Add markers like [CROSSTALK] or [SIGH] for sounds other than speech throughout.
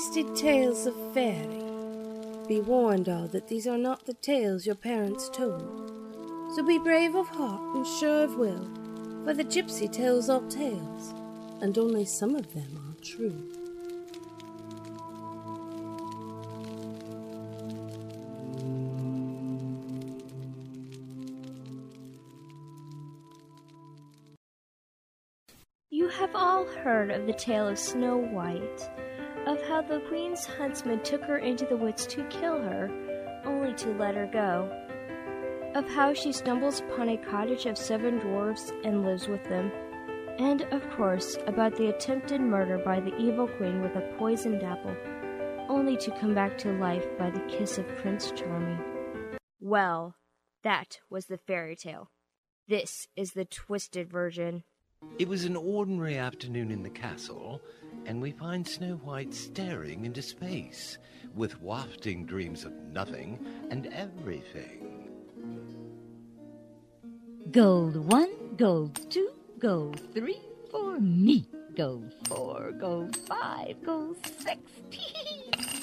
twisted tales of fairy. Be warned all that these are not the tales your parents told. So be brave of heart and sure of will, for the gypsy tells all tales, and only some of them are true. You have all heard of the tale of Snow White, of how the queen's huntsman took her into the woods to kill her, only to let her go, of how she stumbles upon a cottage of seven dwarfs and lives with them, and of course about the attempted murder by the evil queen with a poisoned apple, only to come back to life by the kiss of Prince Charming. Well, that was the fairy tale. This is the twisted version. It was an ordinary afternoon in the castle, and we find Snow White staring into space, with wafting dreams of nothing and everything. Gold one, gold two, gold three for me. Gold four, gold five, gold six. [LAUGHS]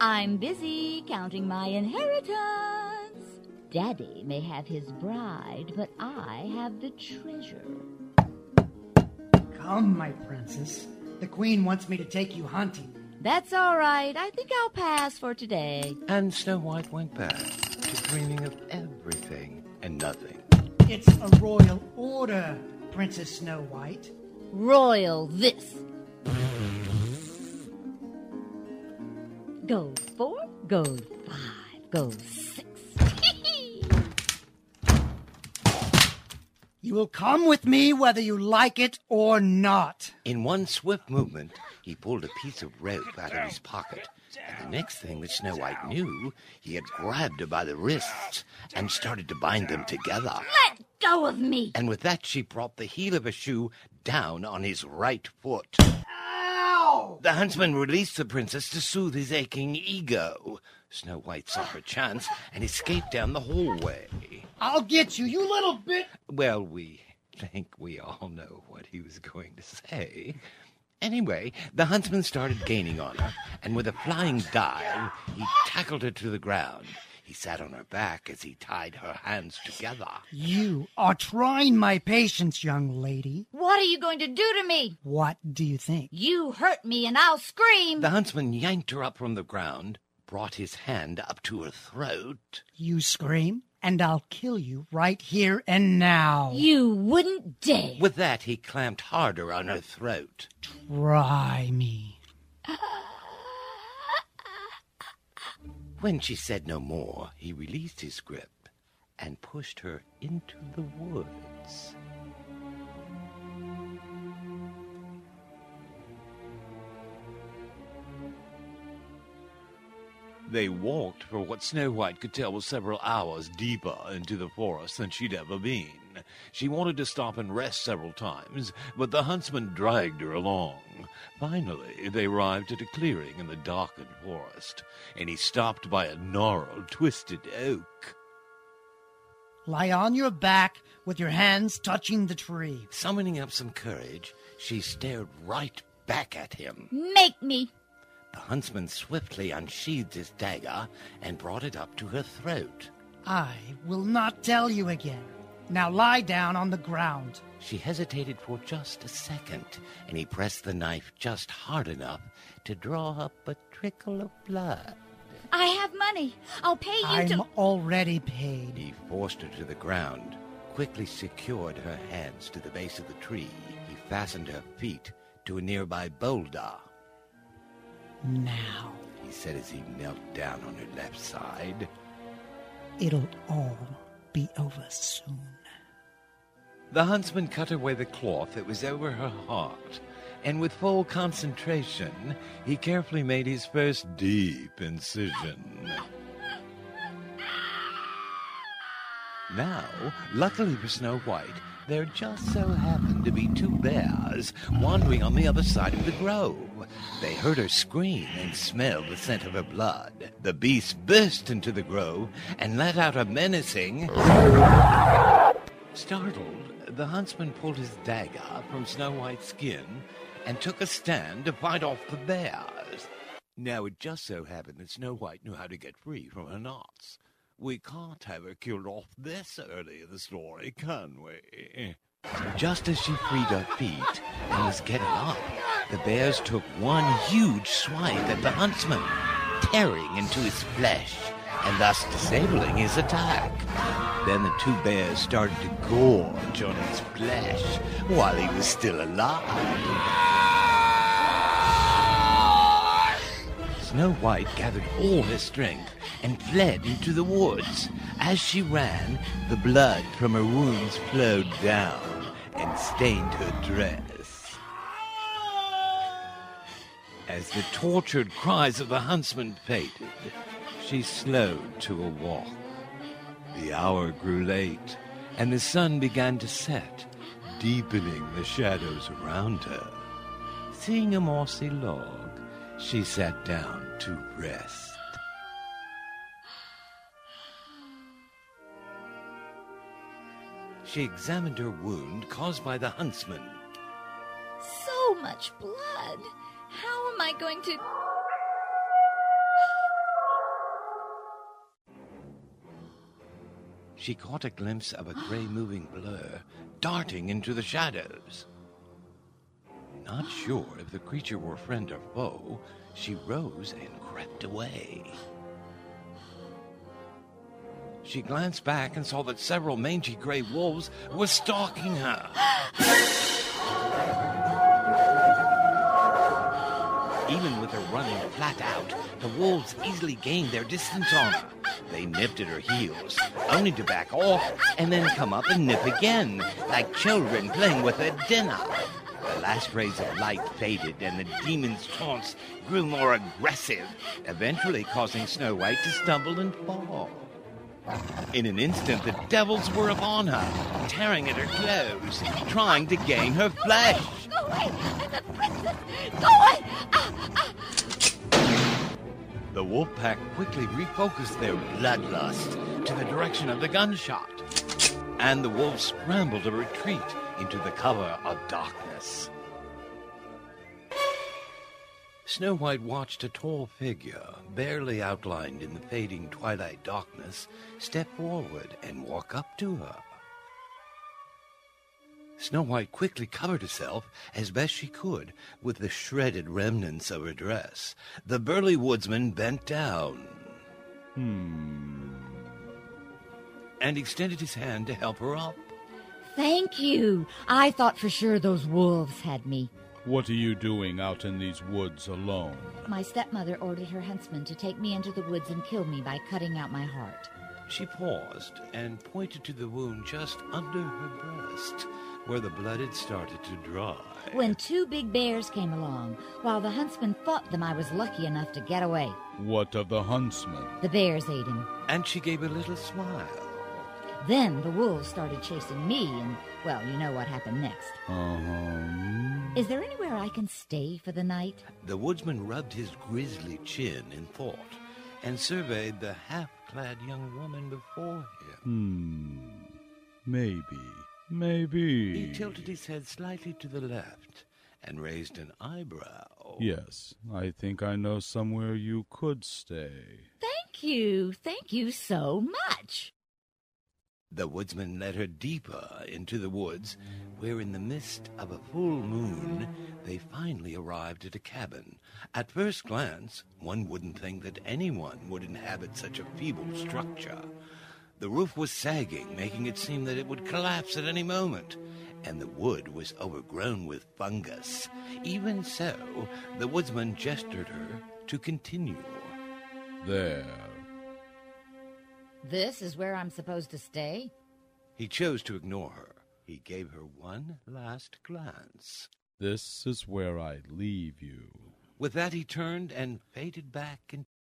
I'm busy counting my inheritance. Daddy may have his bride, but I have the treasure. Come, my princess. The queen wants me to take you hunting. That's all right. I think I'll pass for today. And Snow White went back to dreaming of everything and nothing. It's a royal order, Princess Snow White. Royal this. Gold four, go five, gold six. You will come with me whether you like it or not. In one swift movement, he pulled a piece of rope out of his pocket. And the next thing that Snow White knew, he had grabbed her by the wrists and started to bind them together. Let go of me. And with that, she brought the heel of a shoe down on his right foot. Ow! The huntsman released the princess to soothe his aching ego. Snow White saw her chance and escaped down the hallway. I'll get you, you little bit. Well, we think we all know what he was going to say. Anyway, the huntsman started gaining on her, and with a flying dive, he tackled her to the ground. He sat on her back as he tied her hands together. You are trying my patience, young lady. What are you going to do to me? What do you think? You hurt me and I'll scream. The huntsman yanked her up from the ground, brought his hand up to her throat. You scream, and I'll kill you right here and now. You wouldn't dare. With that, he clamped harder on her throat. Try me. When she said no more, he released his grip and pushed her into the woods. They walked for what Snow White could tell was several hours deeper into the forest than she'd ever been. She wanted to stop and rest several times, but the huntsman dragged her along. Finally, they arrived at a clearing in the darkened forest, and he stopped by a gnarled, twisted oak. Lie on your back with your hands touching the tree. Summoning up some courage, she stared right back at him. Make me. The huntsman swiftly unsheathed his dagger and brought it up to her throat. I will not tell you again. Now lie down on the ground. She hesitated for just a second, and he pressed the knife just hard enough to draw up a trickle of blood. I have money. I'll pay you I'm to. already paid. He forced her to the ground, quickly secured her hands to the base of the tree. He fastened her feet to a nearby boulder. Now, He said as he knelt down on her left side. it'll all be over soon. The huntsman cut away the cloth that was over her heart, and with full concentration, he carefully made his first deep incision. Now, luckily for Snow White, there just so happened to be two bears wandering on the other side of the grove. They heard her scream and smelled the scent of her blood. The beasts burst into the grove and let out a menacing. Startled, the huntsman pulled his dagger from Snow White's skin and took a stand to fight off the bears. Now it just so happened that Snow White knew how to get free from her knots. We can't have her killed off this early in the story, can we? Just as she freed her feet and was getting up, the bears took one huge swipe at the huntsman, tearing into his flesh and thus disabling his attack. Then the two bears started to gorge on his flesh while he was still alive. Snow White gathered all her strength and fled into the woods. As she ran, the blood from her wounds flowed down and stained her dress. As the tortured cries of the huntsman faded, she slowed to a walk. The hour grew late, and the sun began to set, deepening the shadows around her. Seeing a mossy log, she sat down to rest. She examined her wound caused by the huntsman. So much blood. How am I going to. She caught a glimpse of a gray moving blur darting into the shadows. Not sure if the creature were friend or foe, she rose and crept away. She glanced back and saw that several mangy gray wolves were stalking her. Even with her running flat out, the wolves easily gained their distance on her. They nipped at her heels, only to back off and then come up and nip again, like children playing with their dinner. The last rays of light faded, and the demon's taunts grew more aggressive, eventually causing Snow White to stumble and fall. In an instant, the devils were upon her, tearing at her clothes, trying to gain her flesh. Go away! I'm a princess! Go away! Ah, ah. The wolf pack quickly refocused their bloodlust to the direction of the gunshot, and the wolves scrambled to retreat into the cover of darkness. Snow White watched a tall figure, barely outlined in the fading twilight darkness, step forward and walk up to her. Snow White quickly covered herself as best she could with the shredded remnants of her dress. The burly woodsman bent down Hmm. and extended his hand to help her up. Thank you. I thought for sure those wolves had me. What are you doing out in these woods alone? My stepmother ordered her huntsman to take me into the woods and kill me by cutting out my heart. She paused and pointed to the wound just under her breast, where the blood had started to dry. When two big bears came along, while the huntsman fought them, I was lucky enough to get away. What of the huntsman? The bears ate him. And she gave a little smile. Then the wolves started chasing me, and, well, you know what happened next. Uh-huh. Is there anywhere I can stay for the night? The woodsman rubbed his grisly chin in thought and surveyed the half clad young woman before him. Hmm. Maybe. Maybe. He tilted his head slightly to the left and raised an eyebrow. Yes, I think I know somewhere you could stay. Thank you. Thank you so much. The woodsman led her deeper into the woods, where in the mist of a full moon they finally arrived at a cabin. At first glance, one wouldn't think that anyone would inhabit such a feeble structure. The roof was sagging, making it seem that it would collapse at any moment, and the wood was overgrown with fungus. Even so, the woodsman gestured her to continue. There. This is where I'm supposed to stay? He chose to ignore her. He gave her one last glance. This is where I leave you. With that, he turned and faded back into